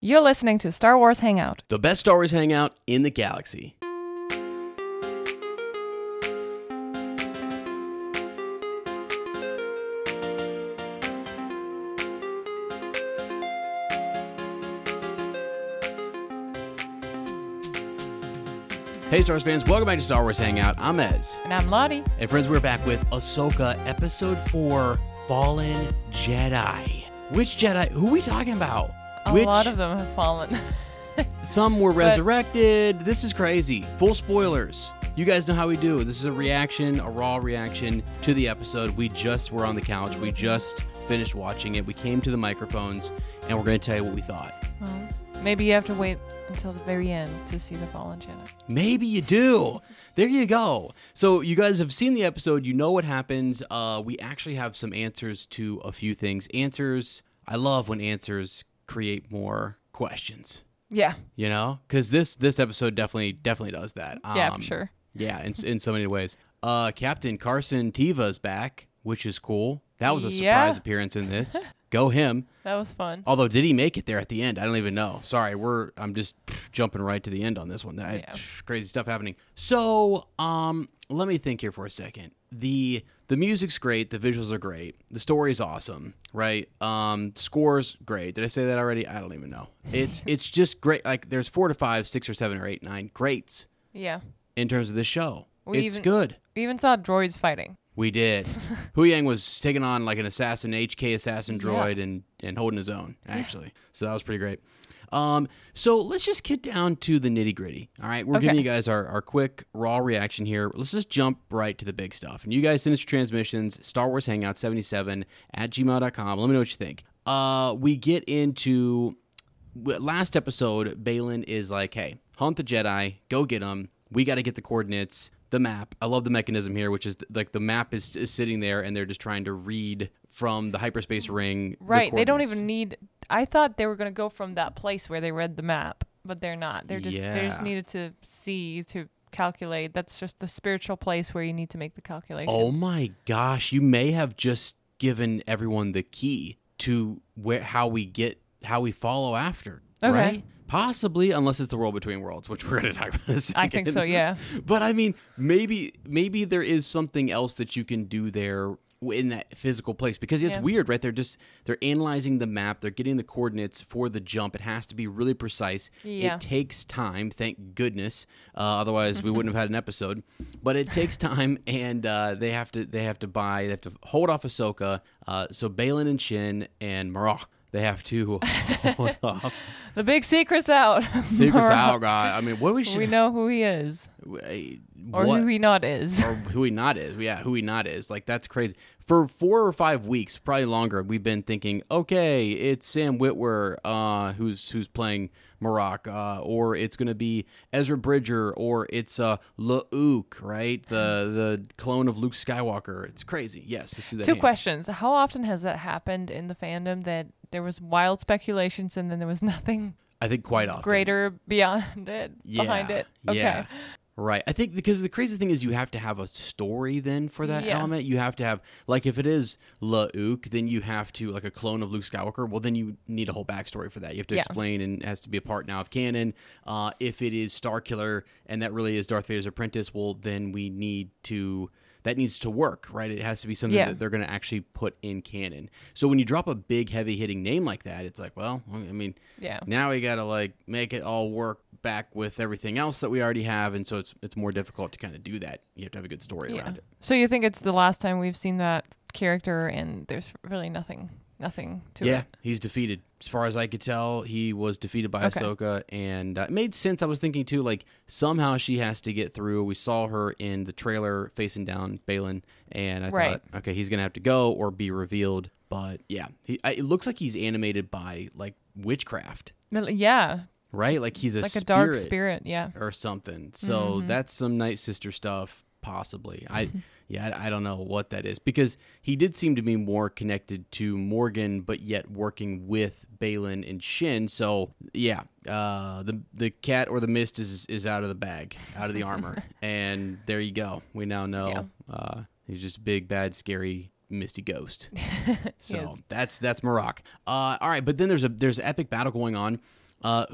You're listening to Star Wars Hangout. The best Star Wars hangout in the galaxy. Hey, Star Wars fans, welcome back to Star Wars Hangout. I'm Ez. And I'm Lottie. And friends, we're back with Ahsoka, Episode 4 Fallen Jedi. Which Jedi? Who are we talking about? A Which, lot of them have fallen. Some were But- resurrected. This is crazy. Full spoilers. You guys know how we do. This is a reaction, a raw reaction to the episode. We just were on the couch. We just finished watching it. We came to the microphones, and we're going to tell you what we thought. well, maybe you have to wait until the very end to see the fallen Jedi. Maybe you do. There you go. So you guys have seen the episode. You know what happens. Uh, we actually have some answers to a few things. Answers. I love when answers create more questions. Yeah. You know, because this this episode definitely definitely does that. Yeah, Um, for sure. Yeah, in in so many ways. Uh, Captain Carson Teva's back, which is cool. That was a Yeah. surprise appearance in this. Go him. That was fun. Although, did he make it there at the end? I don't even know. Sorry, we're I'm just jumping right to the end on this one. That, Yeah. Crazy stuff happening. So, um, let me think here for a second. the The music's great. The visuals are great. The story's awesome, right? Um, scores great. Did I say that already? I don't even know. It's it's just great. Like there's four to five, six or seven or eight, nine greats Yeah. in terms of this show. We it's even- good. We even saw droids fighting. We did. Huyang was taking on like an assassin, HK assassin droid, and and holding his own actually. So that was pretty great. Um, so let's just get down to the nitty gritty. All right, we're Okay. giving you guys our, our quick raw reaction here. Let's just jump right to the big stuff. And you guys send us your transmissions, Star Wars Hangout 77 at gmail.com. Let me know what you think. Uh, we get into last episode, Baylan is like, "Hey, hunt the Jedi, go get them. We got to get the coordinates, the map. I love the mechanism here, which is like the map is, is sitting there, and they're just trying to read from the hyperspace ring. the Right. They don't even need. I thought they were going to go from that place where they read the map, but they're not. They're just. They just needed to see to calculate. That's just the spiritual place where you need to make the calculations. Oh my gosh, you may have just given everyone the key to where how we get how we follow after. Okay. Right? Possibly, unless it's the world between worlds, which we're going to talk about. In a I think so. Yeah. But I mean, maybe maybe there is something else that you can do there in that physical place because it's Yeah. weird, right? They're just they're analyzing the map, they're getting the coordinates for the jump. It has to be really precise. Yeah. It takes time, thank goodness. Uh, otherwise, we wouldn't have had an episode. But it takes time, and uh, they have to they have to buy they have to hold off Ahsoka. Uh, so Baylan and Shin and Marrok. They have to hold off. The big secret's out. Secrets out, guy. I mean, what do we should We know who he is, or what- who he not is. or who he not is. Yeah, who he not is. Like that's crazy. For four or five weeks, probably longer, we've been thinking, okay, it's Sam Witwer, uh, who's who's playing Marrok, uh, or it's gonna be Ezra Bridger, or it's uh Luke, right? The the clone of Luke Skywalker. It's crazy. Yes, I see that. Two hand. questions. How often has that happened in the fandom that there was wild speculations and then there was nothing I think quite often. greater beyond it, behind it? Okay. Yeah. Right. I think because the crazy thing is you have to have a story then for that Yeah. element. You have to have like if it is Luke, then you have to like a clone of Luke Skywalker. Well, then you need a whole backstory for that. You have to Yeah. explain and has to be a part now of canon. Uh, if it is Starkiller and that really is Darth Vader's apprentice, well, then we need to that needs to work, right? It has to be something Yeah. that they're going to actually put in canon. So when you drop a big, heavy hitting name like that, it's like, well, I mean, Yeah. now we got to like make it all work back with everything else that we already have, and so it's it's more difficult to kind of do that. You have to have a good story Yeah. around it. So you think it's the last time we've seen that character and there's really nothing nothing to yeah, it. he's defeated. As far as I could tell, he was defeated by Okay. Ahsoka, and uh, it made sense. I was thinking too, like somehow she has to get through. We saw her in the trailer facing down Baylan, and I Right. thought, okay, he's gonna have to go or be revealed. But yeah, he, I, it looks like he's animated by like witchcraft. Yeah. right? Like he's a like a spirit dark spirit. Yeah. or something. So that's some Nightsister stuff, possibly. I yeah, I, I don't know what that is because he did seem to be more connected to Morgan, but yet working with Baylan and Shin. So yeah, uh, the the cat or the mist is is out of the bag, out of the armor, and there you go. We now know uh, he's just a big, bad, scary. Misty ghost. So Yes. that's that's Marrok. Uh, all right, but then there's a there's an epic battle going on. Uh,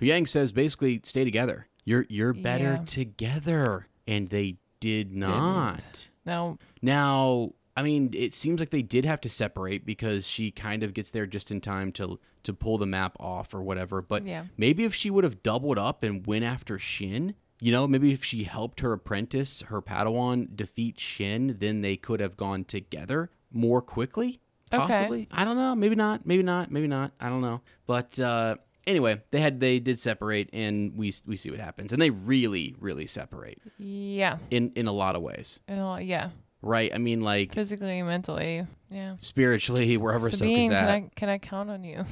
Yang says basically stay together. You're you're better Yeah. together, and they did not. No. Now, I mean, it seems like they did have to separate because she kind of gets there just in time to to pull the map off or whatever. But Yeah. maybe if she would have doubled up and went after Shin, you know, maybe if she helped her apprentice, her Padawan, defeat Shin, then they could have gone together more quickly. Okay. I don't know. Maybe not. Maybe not. Maybe not. I don't know. But uh, anyway, they had they did separate, and we we see what happens, and they really really separate Yeah. in in a lot of ways, And all, yeah. right? I mean, like Physically, mentally. Yeah. spiritually, wherever Sabine, Ahsoka's can. I can I count on you?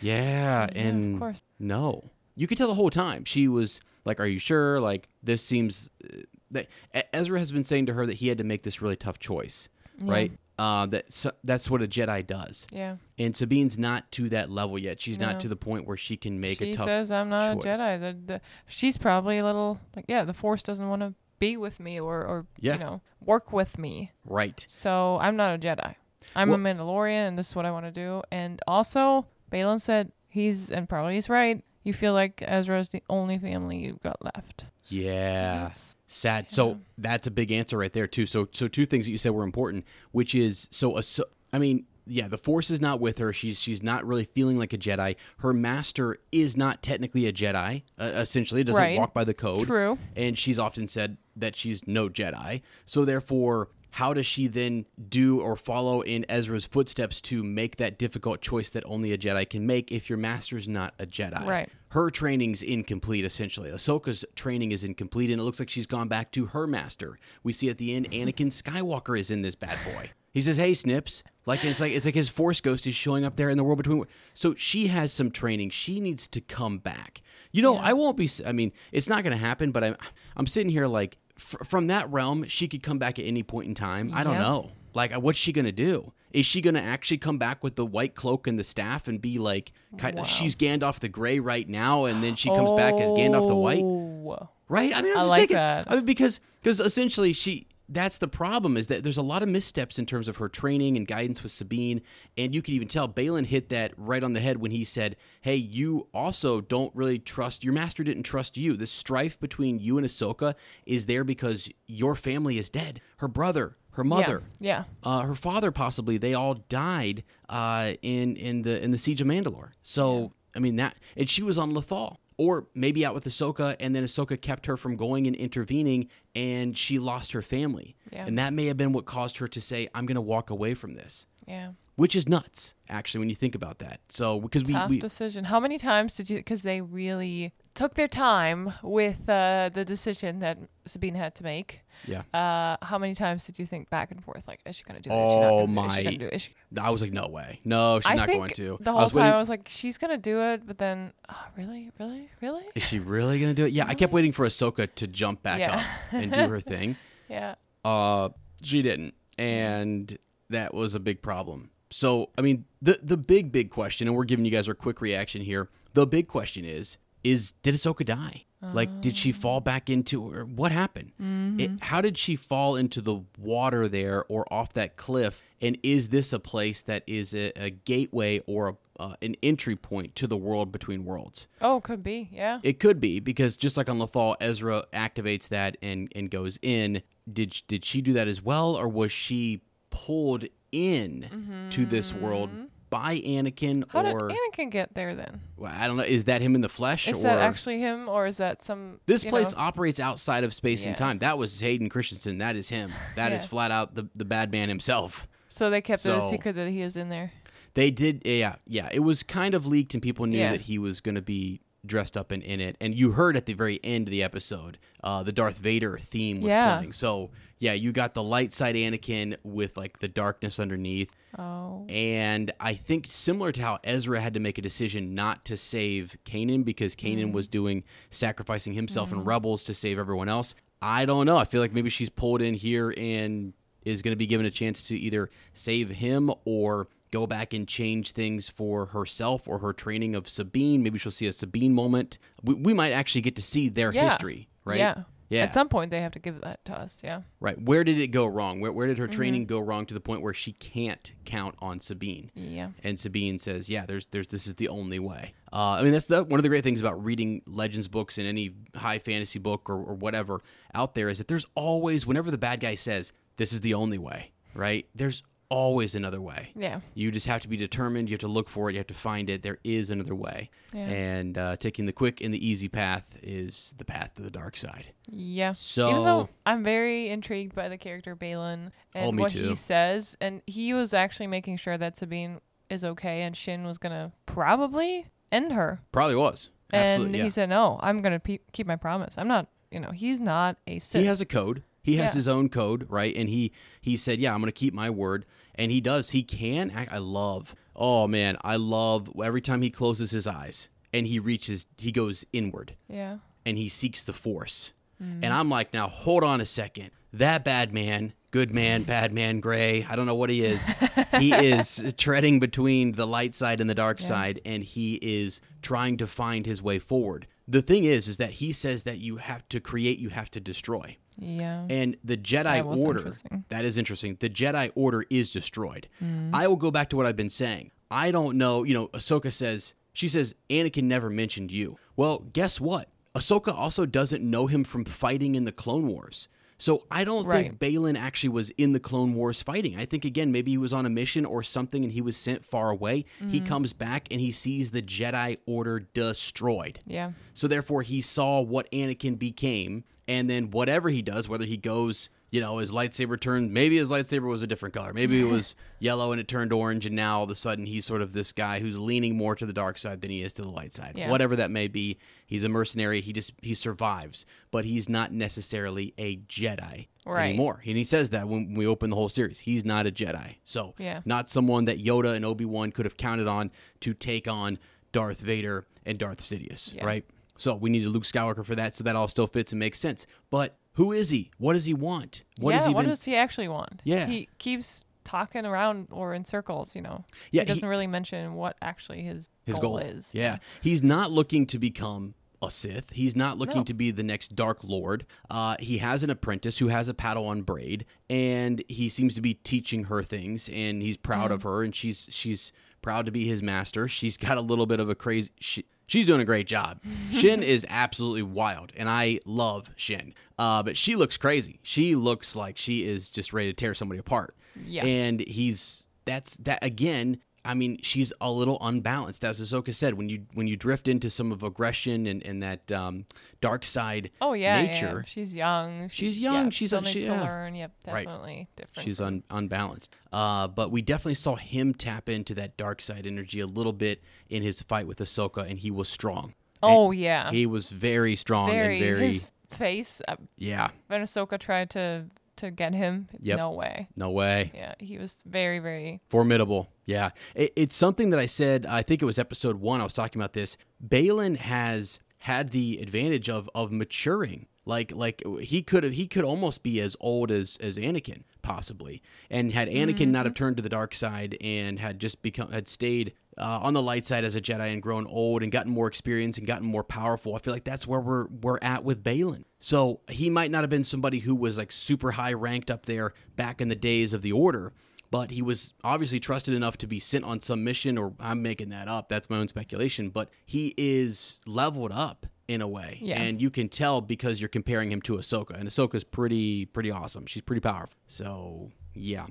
Yeah, Yeah, and of course. no, you could tell the whole time she was like, "Are you sure?" Like this seems uh, that Ezra has been saying to her that he had to make this really tough choice, right? Uh, that so, that's what a Jedi does, Yeah. and Sabine's not to that level yet. She's No. not to the point where she can make she a tough. She says I'm not choice. a Jedi. The, the, she's probably a little like yeah. The Force doesn't want to be with me or or Yeah. you know work with me. right. So I'm not a Jedi. I'm Well- a Mandalorian, and this is what I want to do. And also, Balin said he's and probably he's right. You feel like Ezra's the only family you've got left. Yeah. That's- Sad. So that's a big answer right there too. So so two things that you said were important, which is so a so, I mean, yeah, the force is not with her. She's she's not really feeling like a Jedi. Her master is not technically a Jedi. Uh, essentially, it doesn't Right. walk by the code. True. And she's often said that she's no Jedi. So therefore, how does she then do or follow in Ezra's footsteps to make that difficult choice that only a Jedi can make if your master's not a Jedi? Right. her training's incomplete essentially. Ahsoka's training is incomplete and it looks like she's gone back to her master. We see at the end Anakin Skywalker is in this bad boy. He says, "Hey, Snips." Like it's like it's like his force ghost is showing up there in the world between. So she has some training. She needs to come back. You know, I won't be I mean, it's not going to happen, but I'm I'm sitting here like fr- from that realm, she could come back at any point in time. I don't know. Like, what's she gonna do? Is she gonna actually come back with the white cloak and the staff and be like, kind Wow. she's Gandalf the Gray right now, and then she comes back as Gandalf the White, Oh. right? I mean, I'm I just like thinking, that. I mean, because because essentially she. That's the problem is that there's a lot of missteps in terms of her training and guidance with Sabine, and you can even tell Baylan hit that right on the head when he said, "Hey, you also don't really trust your master. Didn't trust you. This strife between you and Ahsoka is there because your family is dead. Her brother, her mother, Yeah. uh, her father possibly they all died uh, in in the in the siege of Mandalore. So I mean that and she was on Lothal. Or maybe out with Ahsoka, and then Ahsoka kept her from going and intervening, and she lost her family. Yeah. And that may have been what caused her to say, "I'm going to walk away from this," Yeah. which is nuts, actually, when you think about that. So because we, Tough we decision. How many times did you? Because they really took their time with uh, the decision that Sabine had to make. yeah, Uh, how many times did you think back and forth? Like, is she gonna do this? Is she not Oh, do it? Is my- gonna do it? Is she- I was like, no way, no, she's I not going to. the I whole was time waiting- I was like, she's gonna do it, but then, oh, really, really, really? is she really going to do it? Yeah, I kept waiting for Ahsoka to jump back Yeah. up and do her thing. Yeah. Uh, she didn't, and that was a big problem. So, I mean, the the big big question, and we're giving you guys our quick reaction here. The big question is: is did Ahsoka die? Like, did she fall back into, or what happened? It, how did she fall into the water there, or off that cliff? And is this a place that is a, a gateway or a, uh, an entry point to the world between worlds? Oh, could be. Yeah. It could be because just like on Lothal, Ezra activates that and and goes in. Did did she do that as well, or was she pulled in to this world by Anakin, Mm-hmm. How or did Anakin get there then? well, I don't know? Is that him in the flesh, Is or that actually him, or is that some? this place know- operates outside of space and time? That was Hayden Christensen. That is him. That is Yeah. flat out the the bad man himself. so they kept it a secret that he is in there. They did, yeah, yeah. It was kind of leaked, and people knew Yeah. that he was going to be dressed up in, in it. And you heard at the very end of the episode, uh, the Darth Vader theme was Yeah. playing. So yeah, you got the light side Anakin with like the darkness underneath. Oh. And I think similar to how Ezra had to make a decision not to save Kanan because Kanan Mm. was doing sacrificing himself and Rebels to save everyone else. I don't know. I feel like maybe she's pulled in here and is going to be given a chance to either save him or go back and change things for herself or her training of Sabine. Maybe she'll see a Sabine moment. We, we might actually get to see their Yeah. history, right? Yeah. Yeah. At some point, they have to give that to us. Yeah. Right. Where did it go wrong? Where, where did her Mm-hmm. training go wrong to the point where she can't count on Sabine? Yeah. And Sabine says, "Yeah, there's, there's, this is the only way." Uh, I mean, that's the, one of the great things about reading legends books and any high fantasy book or, or whatever out there is that there's always, whenever the bad guy says, "This is the only way," right? There's always another way. Yeah. You just have to be determined. You have to look for it. You have to find it. There is another way. Yeah. And uh, taking the quick and the easy path is the path to the dark side. Yeah. So- even though I'm very intrigued by the character Baylan and Oh, what too. he says, and he was actually making sure that Sabine is okay, and Shin was gonna probably end her. Probably was. Absolutely. and yeah. he said, "No, I'm gonna pe- keep my promise. I'm not. You know, he's not a Sith. he has a code he has Yeah. his own code right and he he said yeah i'm gonna keep my word and he does. He can act, i love oh man i love every time he closes his eyes and he reaches he goes inward. Yeah. and he seeks the force. Mm-hmm. and i'm like now hold on a second. That bad man good man bad man gray i don't know what he is. He is treading between the light side and the dark side and he is trying to find his way forward. The thing is is that he says that you have to create you have to destroy Yeah. and the Jedi Order, that is interesting. The Jedi Order is destroyed. I will go back to what I've been saying. I don't know, you know, Ahsoka says, she says, Anakin never mentioned you. Well, guess what? Ahsoka also doesn't know him from fighting in the Clone Wars. So I don't think Baylan actually was in the Clone Wars fighting. I think again maybe he was on a mission or something and he was sent far away. He Mm-hmm. comes back and he sees the Jedi Order destroyed. yeah. So therefore, he saw what Anakin became, and then whatever he does, whether he goes, you know, his lightsaber turned, maybe his lightsaber was a different color, maybe it was yellow and it turned orange, and now all of a sudden he's sort of this guy who's leaning more to the dark side than he is to the light side. Yeah. Whatever that may be, he's a mercenary. He just he survives, but he's not necessarily a Jedi Right. anymore. And he says that when we open the whole series, he's not a Jedi. So Yeah. not someone that Yoda and Obi Wan could have counted on to take on Darth Vader and Darth Sidious, Yeah. right? So we needed Luke Skywalker for that, so that all still fits and makes sense. But who is he? What does he want? What yeah. he what been? does he actually want? Yeah. He keeps talking around or in circles. You know. Yeah, He doesn't he- really mention what actually his his goal, goal is. Yeah, he's not looking to become a Sith. He's not looking No. to be the next Dark Lord. Uh, he has an apprentice who has a Padawan braid, and he seems to be teaching her things, and he's proud Mm. of her, and she's she's proud to be his master. She's got a little bit of a crazy. She, she's doing a great job. Shin is absolutely wild, and I love Shin. Uh, but she looks crazy. She looks like she is just ready to tear somebody apart. Yeah. And he's that's that again. I mean, she's a little unbalanced, as Ahsoka said. When you when you drift into some of aggression and, and that um, dark side Oh yeah, nature, yeah. She's young. She- She's young, Yeah, she's still a- needs she- to yeah. learn. Yep, Right. definitely different. she's un, unbalanced. Uh, but we definitely saw him tap into that dark side energy a little bit in his fight with Ahsoka, and he was strong. Oh And yeah, he was very strong very, and very his face. Uh, yeah. when Ahsoka tried to to get him, Yep. no way. No way. Yeah, he was very very. Formidable. Yeah. It, it's something that I said, I think it was episode one, I was talking about this. Baylan has had the advantage of of maturing. Like like he could have he could almost be as old as as Anakin possibly. And had Anakin not mm-hmm. have turned to the dark side and had just become had stayed uh, on the light side as a Jedi and grown old and gotten more experience and gotten more powerful, I feel like that's where we're we're at with Baylan. So he might not have been somebody who was like super high ranked up there back in the days of the Order, but he was obviously trusted enough to be sent on some mission, or I'm making that up. That's my own speculation. But he is leveled up in a way. Yeah. And you can tell because you're comparing him to Ahsoka. And Ahsoka's pretty, pretty awesome. She's pretty powerful. So, yeah.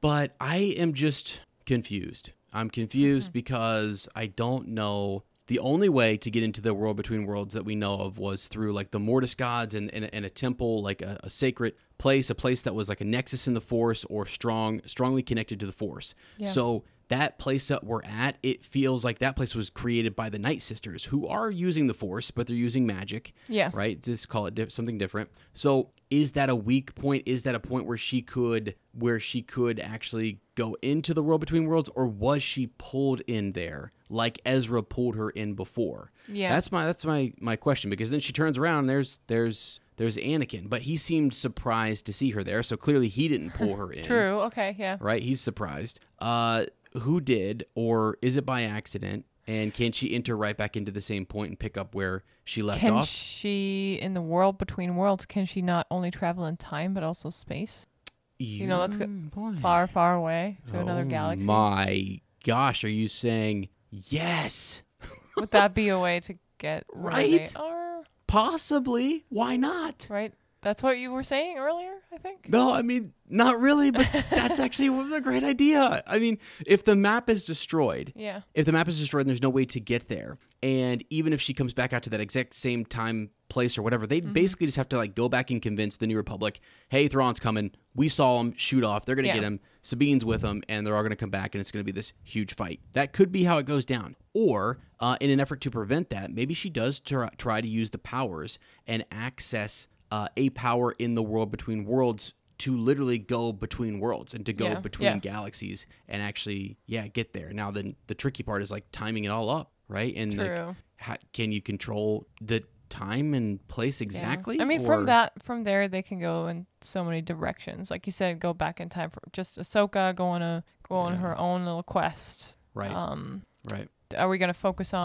But I am just confused. I'm confused mm-hmm. because I don't know. The only way to get into the world between worlds that we know of was through like the Mortis gods and, and, and a temple, like a, a sacred place, a place that was like a nexus in the Force or strong, strongly connected to the Force. Yeah. So that place that we're at, it feels like that place was created by the Nightsisters, who are using the Force, but they're using magic. Yeah. Right. Just call it di- something different. So, is that a weak point? Is that a point where she could, where she could actually go into the world between worlds, or was she pulled in there like Ezra pulled her in before? Yeah. That's my that's my my question because then she turns around. And there's there's there's Anakin, but he seemed surprised to see her there. So clearly he didn't pull her in True. Okay. Yeah. right? He's surprised. Uh, who did, or is it by accident? And can she enter right back into the same point and pick up where she left Can off? she, in the world between worlds, can she not only travel in time but also space? You know, let's go boy. far, far away to oh another Oh galaxy. My gosh, are you saying yes? Would that be a way to get Right? Possibly. Why not? Right. That's what you were saying earlier. I think. No, I mean, not really, but that's actually a great idea. I mean, if the map is destroyed, Yeah. if the map is destroyed and there's no way to get there, and even if she comes back out to that exact same time, place, or whatever, they Mm-hmm. basically just have to like go back and convince the New Republic, hey, Thrawn's coming. We saw him shoot off. They're gonna Yeah. get him. Sabine's with them, and they're all gonna come back, and it's gonna be this huge fight. That could be how it goes down. Or, uh, in an effort to prevent that, maybe she does try, try to use the powers and access uh, a power in the world between worlds to literally go between worlds and to go Yeah, between yeah. galaxies and actually yeah get there now then the tricky part is like timing it all up right and like how, can you control the time and place Yeah. exactly I mean, or- from that, from there, they can go in so many directions. Like you said, go back in time for just Ahsoka going to go on her own little quest. right Um, right are we gonna focus on?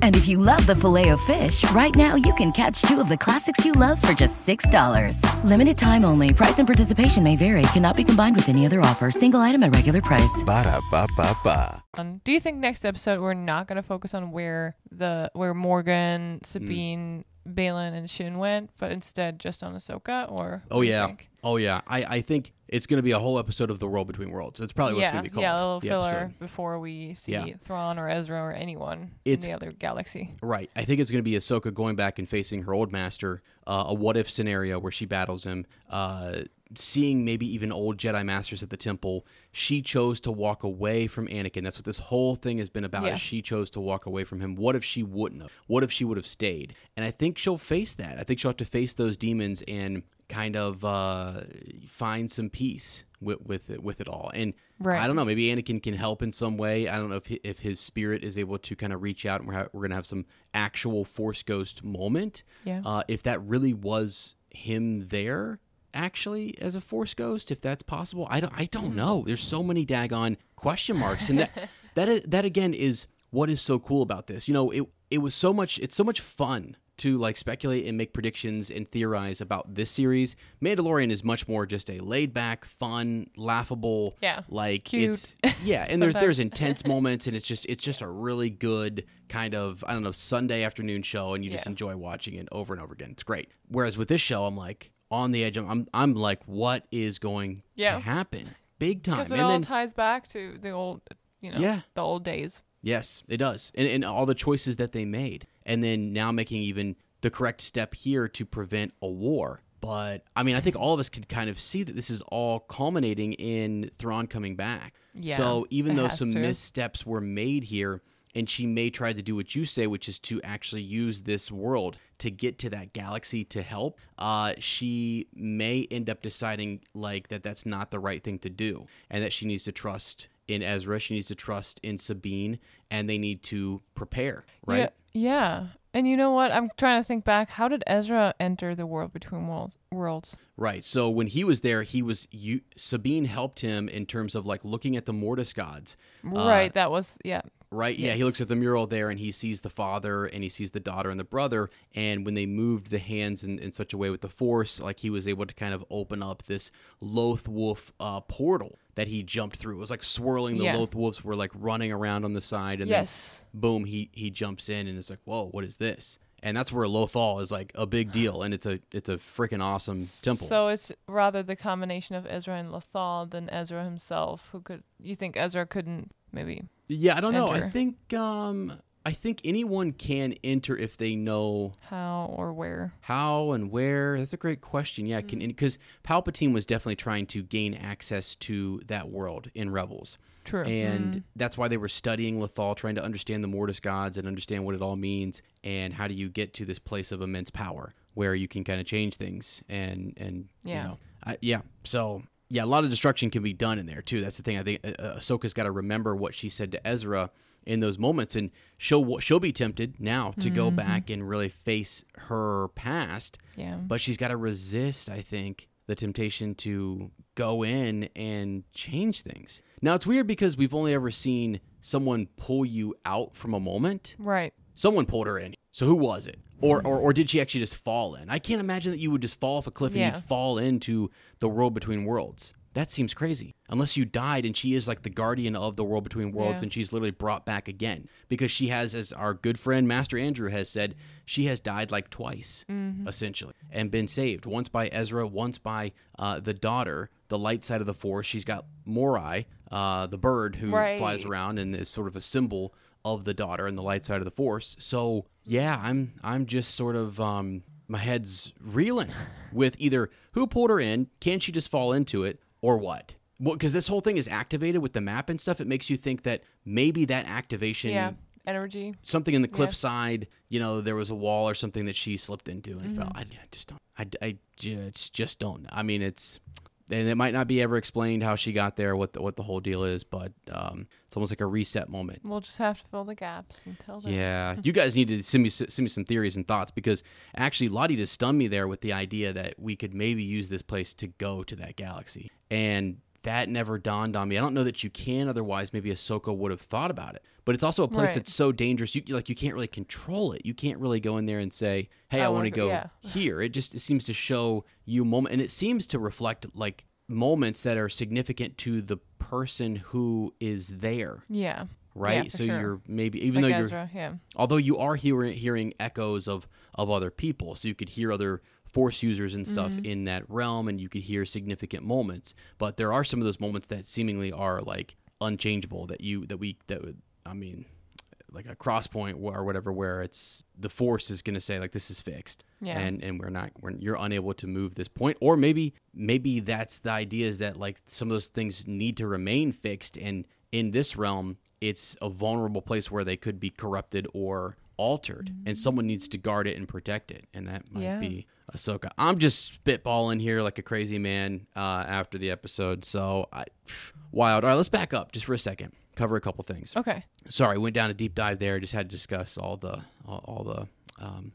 And if you love the filet of fish, right now you can catch two of the classics you love for just $6. Limited time only. Price and participation may vary. Cannot be combined with any other offer. Single item at regular price. Ba-da-ba-ba-ba. Um, do you think next episode we're not gonna focus on where the where Morgan, Sabine, Baylan, and Shin went, but instead just on Ahsoka? Or oh what do you yeah oh yeah i i think it's going to be a whole episode of the world between worlds that's probably what's yeah, going to be called yeah, a little filler episode. before we see Yeah. Thrawn or Ezra or anyone It's- in the other galaxy. Right. I think it's going to be Ahsoka going back and facing her old master, uh, a what if scenario where she battles him, uh, seeing maybe even old Jedi masters at the temple. She chose to walk away from Anakin. That's what this whole thing has been about. Yeah. Is she chose to walk away from him. What if she wouldn't have? What if she would have stayed? And I think she'll face that. I think she'll have to face those demons and kind of uh, find some peace with with it, with it all. And Right. I don't know. Maybe Anakin can help in some way. I don't know if hi- if his spirit is able to kind of reach out, and we're ha- we're gonna have some actual Force Ghost moment. Yeah. Uh, if that really was him there, actually as a Force Ghost, if that's possible, I don't I don't know. There's so many daggone question marks, and that that is, that again is what is so cool about this. You know, it it was so much. It's so much fun to like speculate and make predictions and theorize about this series. Mandalorian is much more just a laid back, fun, laughable, Yeah. like Cute. it's yeah, and there's there's intense moments, and it's just it's just a really good kind of I don't know Sunday afternoon show, and you just Yeah. enjoy watching it over and over again. It's great. Whereas with this show, I'm like on the edge. of I'm I'm like, what is going Yeah. to happen? Big time, Because it and all then ties back to the old, you know, Yeah. the old days. Yes, it does. And, and all the choices that they made. And then now making even the correct step here to prevent a war. But I mean, I think all of us can kind of see that this is all culminating in Thrawn coming back. Yeah, so even though some to. missteps were made here, and she may try to do what you say, which is to actually use this world to get to that galaxy to help, uh, she may end up deciding like that that's not the right thing to do, and that she needs to trust in Ezra, she needs to trust in Sabine, and they need to prepare, right? Yeah. yeah. And you know what? I'm trying to think back. How did Ezra enter the world between worlds? Right. So when he was there, he was you. Sabine helped him in terms of like looking at the Mortis gods. right. That was yeah. Right. Yeah. He looks at the mural there and he sees the father and he sees the daughter and the brother. And when they moved the hands in, in such a way with the force, like he was able to kind of open up this Loth Wolf uh, portal that he jumped through. It was like swirling. The Yeah. Loth Wolves were like running around on the side. And Yes. then boom, he, he jumps in and it's like, whoa, what is this? and that's where Lothal is like a big deal, and it's a it's a freaking awesome temple. So it's rather the combination of Ezra and Lothal than Ezra himself, who could. You think Ezra couldn't maybe? yeah, I don't know. I think um I think anyone can enter if they know How or where? How and where? That's a great question. Yeah, Mm-hmm. can because Palpatine was definitely trying to gain access to that world in Rebels, True. and Mm. that's why they were studying Lothal, trying to understand the Mortis gods and understand what it all means, and how do you get to this place of immense power where you can kind of change things and and Yeah. you know, I, yeah. So yeah, a lot of destruction can be done in there too. That's the thing. I think uh, uh, Ahsoka's got to remember what she said to Ezra in those moments, and she'll she'll be tempted now to go Mm-hmm. back and really face her past yeah. but she's got to resist i think the temptation to go in and change things now it's weird because we've only ever seen someone pull you out from a moment right. someone pulled her in so who was it or, or or did she actually just fall in i can't imagine that you would just fall off a cliff and Yeah. you'd fall into the world between worlds that seems crazy unless you died and she is like the guardian of the world between worlds Yeah. and she's literally brought back again because she has as our good friend master andrew has said she has died like twice Mm-hmm. essentially and been saved once by ezra once by uh, the daughter the light side of the force she's got morai uh, the bird who Right. flies around and is sort of a symbol of the daughter and the light side of the force so yeah i'm i'm just sort of um my head's reeling with either who pulled her in can she just fall into it or what well because this whole thing is activated with the map and stuff it makes you think that maybe that activation Yeah. Energy. something in the cliffside you know there was a wall or something that she slipped into and fell mm-hmm. I, I just don't I, I just, just don't i mean it's and it might not be ever explained how she got there what the, what the whole deal is but um, it's almost like a reset moment. We'll just have to fill the gaps until then. yeah, you guys need to send me send me some theories and thoughts because actually Lottie just stunned me there with the idea that we could maybe use this place to go to that galaxy, and that never dawned on me. I don't know that you can, otherwise maybe Ahsoka would have thought about it. But it's also a place Right. that's so dangerous. You like you can't really control it. You can't really go in there and say, "Hey, I, I want to go yeah. here." It just it seems to show you moment, and it seems to reflect like moments that are significant to the person who is there Yeah. right? Yeah, so sure. you're maybe even like though you're Yeah. although you are hearing hearing echoes of of other people, so you could hear other force users and stuff Mm-hmm. in that realm, and you could hear significant moments. But there are some of those moments that seemingly are like unchangeable that you that we that would I mean like a cross point or whatever where it's the force is going to say like this is fixed Yeah. and and we're not we're, you're unable to move this point or maybe maybe that's the idea is that like some of those things need to remain fixed and in this realm it's a vulnerable place where they could be corrupted or altered and someone needs to guard it and protect it and that might Yeah. be Ahsoka. I'm just spitballing here like a crazy man uh, after the episode so I wild all right let's back up just for a second cover a couple things Okay. sorry went down a deep dive there just had to discuss all the all, all the um,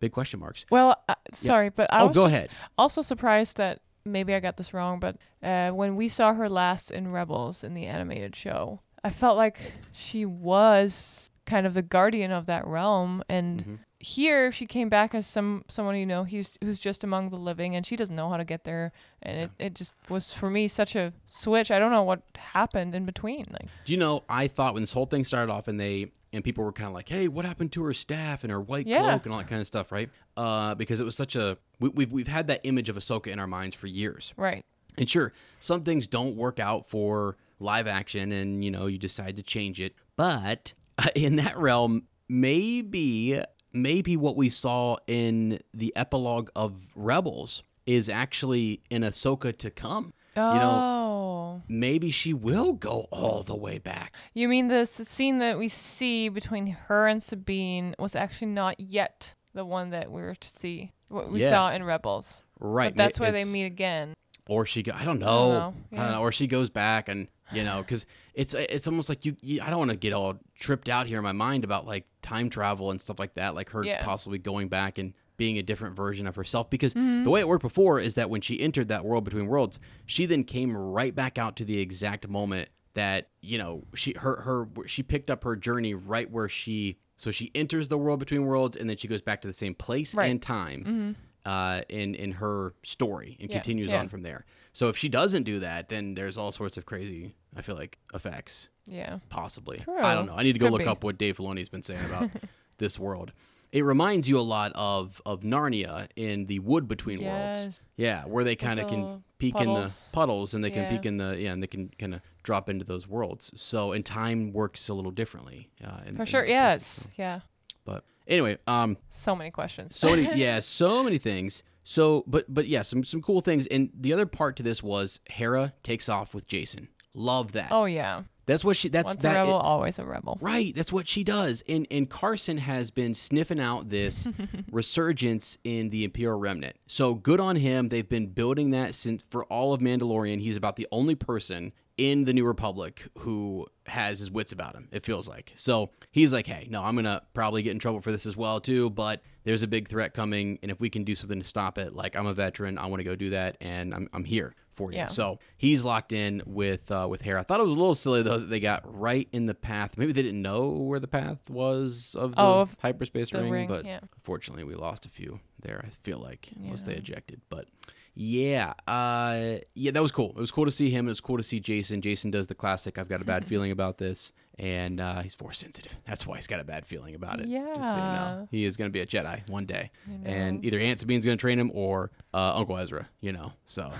big question marks Well, uh, sorry, but I Oh, was go ahead. also surprised that maybe I got this wrong, but uh, when we saw her last in Rebels in the animated show, I felt like she was kind of the guardian of that realm, and Mm-hmm. here she came back as some someone you know he's who's just among the living, and she doesn't know how to get there, and it, it just was for me such a switch. I don't know what happened in between, like do you know i thought when this whole thing started off and they and people were kind of like hey what happened to her staff and her white Yeah. cloak and all that kind of stuff right uh, because it was such a we, we've, we've had that image of ahsoka in our minds for years right, And sure, some things don't work out for live action and you know, you decide to change it. But Uh, in that realm, maybe maybe what we saw in the epilogue of Rebels is actually in Ahsoka to come. oh. You know, oh. maybe she will go all the way back. You mean the scene that we see between her and Sabine was actually not yet the one that we were to see, what we Yeah. saw in Rebels. Right. But that's where they meet again. or she go, I don't know, know, I don't know, or she goes back and you know because it's it's almost like you, you I don't want to get all tripped out here in my mind about like time travel and stuff like that like her Yeah. possibly going back and being a different version of herself because Mm-hmm. the way it worked before is that when she entered that world between worlds she then came right back out to the exact moment that you know she her her she picked up her journey right where she so she enters the world between worlds and then she goes back to the same place Right. Mm-hmm. and time uh, in in her story and Yeah, continues yeah. on from there. So if she doesn't do that, then there's all sorts of crazy. I feel like effects Yeah. possibly. True. I don't know. I need to go Could look be. up what Dave Filoni's been saying about this world. It reminds you a lot of of Narnia in the wood between worlds. Yeah, where they kind of can peek in the puddles. puddles and they can Yeah. peek in the yeah, and they can kind of drop into those worlds. So and time works a little differently. Uh, in, For in sure. Yes. places, so. Yeah. But anyway, um, So many questions. so many yeah so many things so but but yeah some some cool things and the other part to this was hera takes off with Jacen love that. Oh yeah. that's what she that's Once that a rebel, it- always a rebel. right that's what she does. And and carson has been sniffing out this resurgence in the imperial remnant. So good on him. They've been building that since for all of mandalorian he's about the only person in the new republic who has his wits about him it feels like. So he's like hey no i'm gonna probably get in trouble for this as well too but there's a big threat coming and if we can do something to stop it like i'm a veteran i want to go do that and i'm, I'm here for you Yeah. so he's locked in with uh, with Hera. i thought it was a little silly though that they got right in the path maybe they didn't know where the path was of the Oh, of hyperspace the ring, ring, but yeah. Unfortunately, we lost a few there. I feel like unless they ejected, but yeah, uh, yeah, that was cool. It was cool to see him. It was cool to see Jacen. Jacen does the classic. I've got a bad feeling about this, and uh, he's force sensitive. That's why he's got a bad feeling about it. just so you know, Yeah. he is going to be a Jedi one day, and either Aunt Sabine's going to train him or uh, Uncle Ezra. You know, so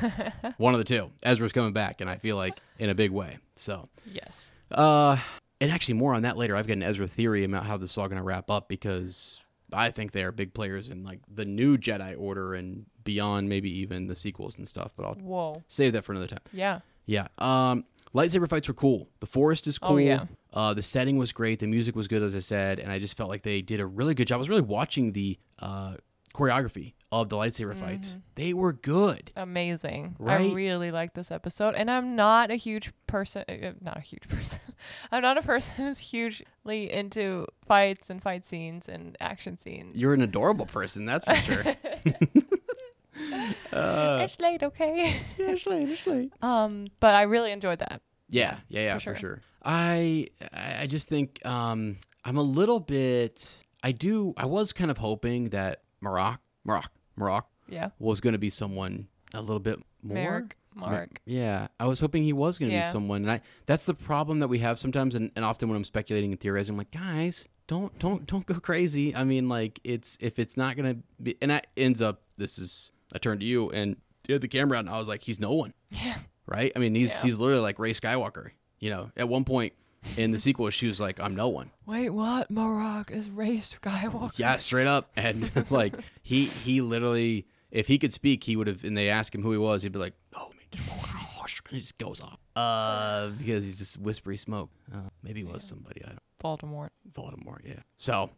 one of the two. Ezra's coming back, and I feel like in a big way. So. Yes. Uh, and actually, more on that later. I've got an Ezra theory about how this is all going to wrap up because I think they are big players in like the new Jedi Order and beyond, maybe even the sequels and stuff. But I'll Whoa. save that for another time. Yeah. Yeah. Um, lightsaber fights were cool. The forest is cool. Oh, yeah. Uh, the setting was great. The music was good, as I said, and I just felt like they did a really good job. I was really watching the uh, choreography of the lightsaber fights. They were good. Amazing. Right? I really like this episode, and I'm not a huge person. Uh, not a huge person. I'm not a person who's hugely into fights and fight scenes and action scenes. You're an adorable person, that's for sure. uh, it's late, okay? it's late, it's late. um, but I really enjoyed that. Yeah, yeah, yeah, for, for sure. sure. I I just think um I'm a little bit I do I was kind of hoping that Marrok Marrok Marrok Yeah. was going to be someone a little bit more Mark. Ma- Mark. yeah, I was hoping he was going to Yeah. be someone, and I that's the problem that we have sometimes, and, and often when I'm speculating and theorizing, I'm like, guys, don't don't don't go crazy. I mean, like it's if it's not going to be, and that ends up this is I turned to you and you had the camera out, and I was like, he's no one Yeah. right? I mean, he's Yeah. he's literally like Rey Skywalker. You know, at one point in the sequel, she was like, "I'm no one." Wait, what? Marrok is Rey Skywalker. Yeah, straight up, and like he he literally, if he could speak, he would have. And they asked him who he was, he'd be like, "Oh, me," just- and he just goes off. Uh, because he's just whispery smoke. Uh, maybe he was somebody. I don't. Voldemort. Voldemort, yeah. So,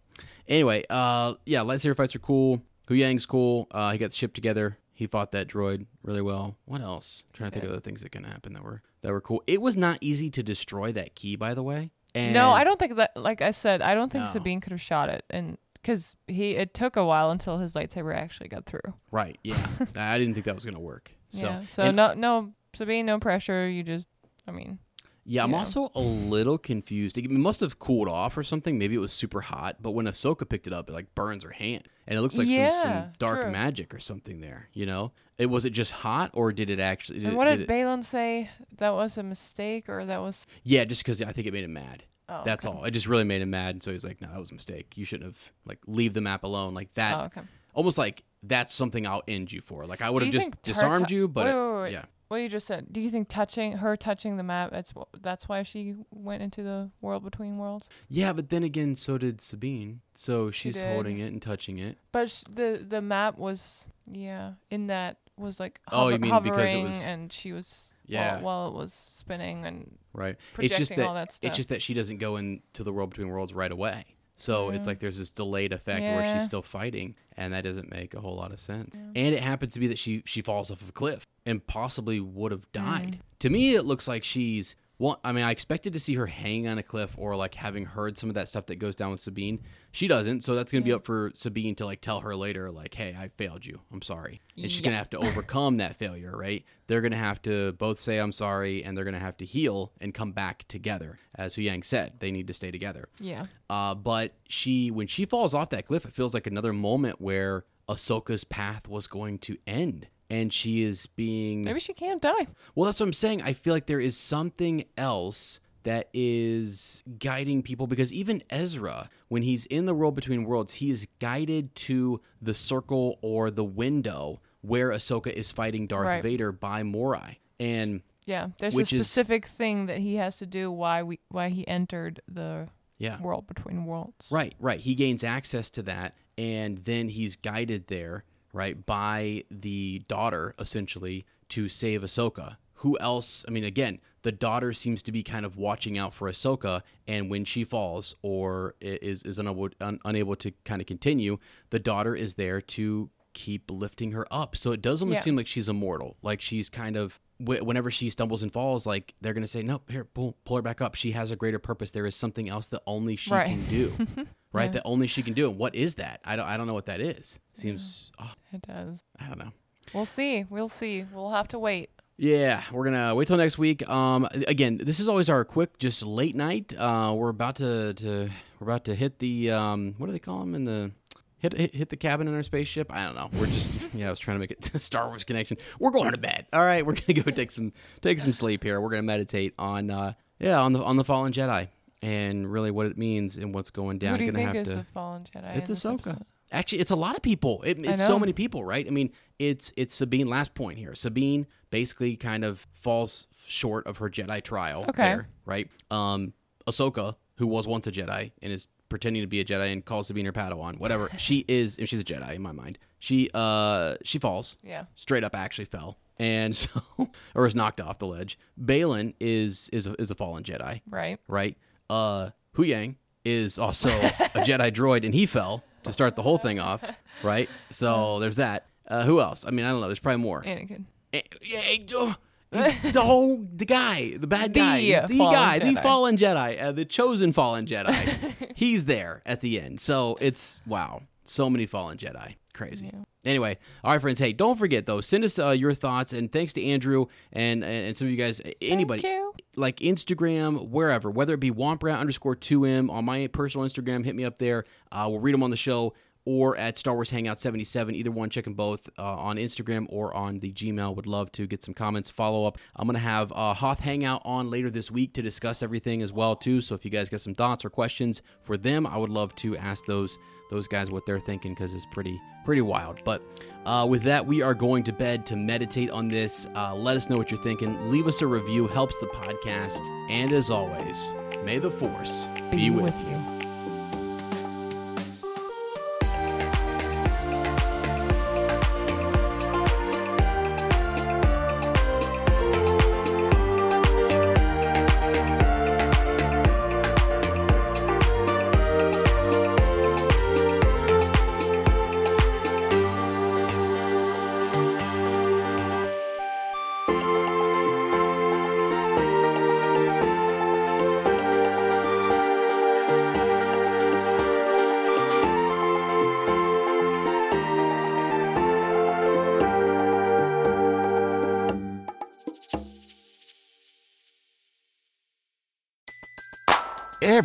anyway, uh, yeah, lightsaber fights are cool. Huyang's cool. Uh, he got the ship together. He fought that droid really well. What else? trying to think of other things that can happen that were that were cool. It was not easy to destroy that key, by the way. And no, I don't think that. Like I said, I don't think No. Sabine could have shot it, and because he, it took a while until his lightsaber actually got through. Right? Yeah, I didn't think that was gonna work. So, yeah. So and- no, no, Sabine, no pressure. You just, I mean, Yeah, I'm also a little confused. It must have cooled off or something. Maybe it was super hot, but when Ahsoka picked it up, it like burns her hand, and it looks like some, some dark true. magic or something there. You know, it was it just hot, or did it actually? Did, and what did did it, Baylan say? That was a mistake, or that was? Yeah, just because I think it made him mad. Oh, That's okay. all. It just really made him mad, and so he's like, "No, that was a mistake. You shouldn't have like leave the map alone like that." Oh, okay. Almost like that's something I'll end you for. Like I would have just disarmed you, but wait, it- wait, wait, wait. yeah, What you just said? Do you think touching her touching the map? That's that's why she went into the world between worlds. yeah. But then again, so did Sabine. So she's did. holding it and touching it. But sh- the the map was yeah in that was like Oh, you hover- mean because it hovering was- and she was Yeah. while, while it was spinning and Right. projecting it's just that, all that stuff. it's just that she doesn't go into the world between worlds right away. So it's like there's this delayed effect where she's still fighting, and that doesn't make a whole lot of sense. Yeah. And it happens to be that she she falls off of a cliff and possibly would have Mm. died. To me, it looks like she's. Well, I mean, I expected to see her hanging on a cliff or like having heard some of that stuff that goes down with Sabine. She doesn't, so that's gonna be up for Sabine to like tell her later, like, "Hey, I failed you. I'm sorry," and she's Yeah. gonna have to overcome that failure, right? They're gonna have to both say I'm sorry, and they're gonna have to heal and come back together. As Huyang said, they need to stay together. yeah Uh, but she, when she falls off that cliff, it feels like another moment where Ahsoka's path was going to end, and she is being maybe she can't die. well, that's what I'm saying. I feel like there is something else that is guiding people because even Ezra, when he's in the world between worlds, he is guided to the circle or the window where Ahsoka is fighting Darth Right. Vader by Morai. And Yeah, there's a is- specific thing that he has to do why we why he entered the yeah. world between worlds. Right, right. He gains access to that, and then he's guided there, right, by the daughter, essentially, to save Ahsoka. Who else? I mean, again, the daughter seems to be kind of watching out for Ahsoka, and when she falls or is is unable, un, unable to kind of continue, the daughter is there to keep lifting her up. So it does almost Yeah. seem like she's immortal. Like she's kind of whenever she stumbles and falls, like they're gonna say, "Nope, here, pull pull her back up. She has a greater purpose. There is something else that only she Right. can do." right? That only she can do. And what is that? I don't. I don't know what that is. Seems. Oh, It does. I don't know. We'll see. We'll see. We'll have to wait. Yeah, we're gonna wait till next week. Um, again, this is always our quick, just late night. Uh, we're about to, to we're about to hit the um, what do they call them in the hit, hit hit the cabin in our spaceship? I don't know. We're just yeah, I was trying to make it Star Wars connection. We're going to bed. All right, we're gonna go take some take some sleep here. We're gonna meditate on uh, yeah on the on the fallen Jedi and really what it means and what's going down. Who do you think have is to, the fallen Jedi? It's Ahsoka. Actually, it's a lot of people. It, it's so many people, right? I mean, it's it's Sabine. Last point here. Sabine basically kind of falls short of her Jedi trial. Okay. there, right? Um, Ahsoka, who was once a Jedi and is pretending to be a Jedi and calls Sabine her Padawan. Whatever she is, and she's a Jedi in my mind. She uh she falls Yeah. straight up actually fell and so or is knocked off the ledge. Baylan is is a, is a fallen Jedi Right. right? Uh, Huyang is also a Jedi droid, and he fell to start the whole thing off, right? So there's that. Uh, who else? I mean, I don't know. There's probably more. Anakin. Yeah, eh, oh, he's the whole the guy, the bad The guy, He's the guy, the Jedi. fallen Jedi, uh, the chosen fallen Jedi. he's there at the end. So it's wow, so many fallen Jedi, crazy. Anyway, all right, friends. Hey, don't forget though. Send us uh, your thoughts and thanks to Andrew and and some of you guys, anybody you. Like Instagram, wherever, whether it be Womprat underscore 2M on my personal Instagram, hit me up there. Uh, we'll read them on the show or at Star Wars Hangout 77. Either one, check them both uh, on Instagram or on the Gmail. Would love to get some comments, follow up. I'm going to have uh, Hoth Hangout on later this week to discuss everything as well, too. So if you guys got some thoughts or questions for them, I would love to ask those those guys what they're thinking because it's pretty pretty wild. But uh, with that, we are going to bed to meditate on this. Uh, let us know what you're thinking. Leave us a review, helps the podcast. And as always, may the force be, with, you. you.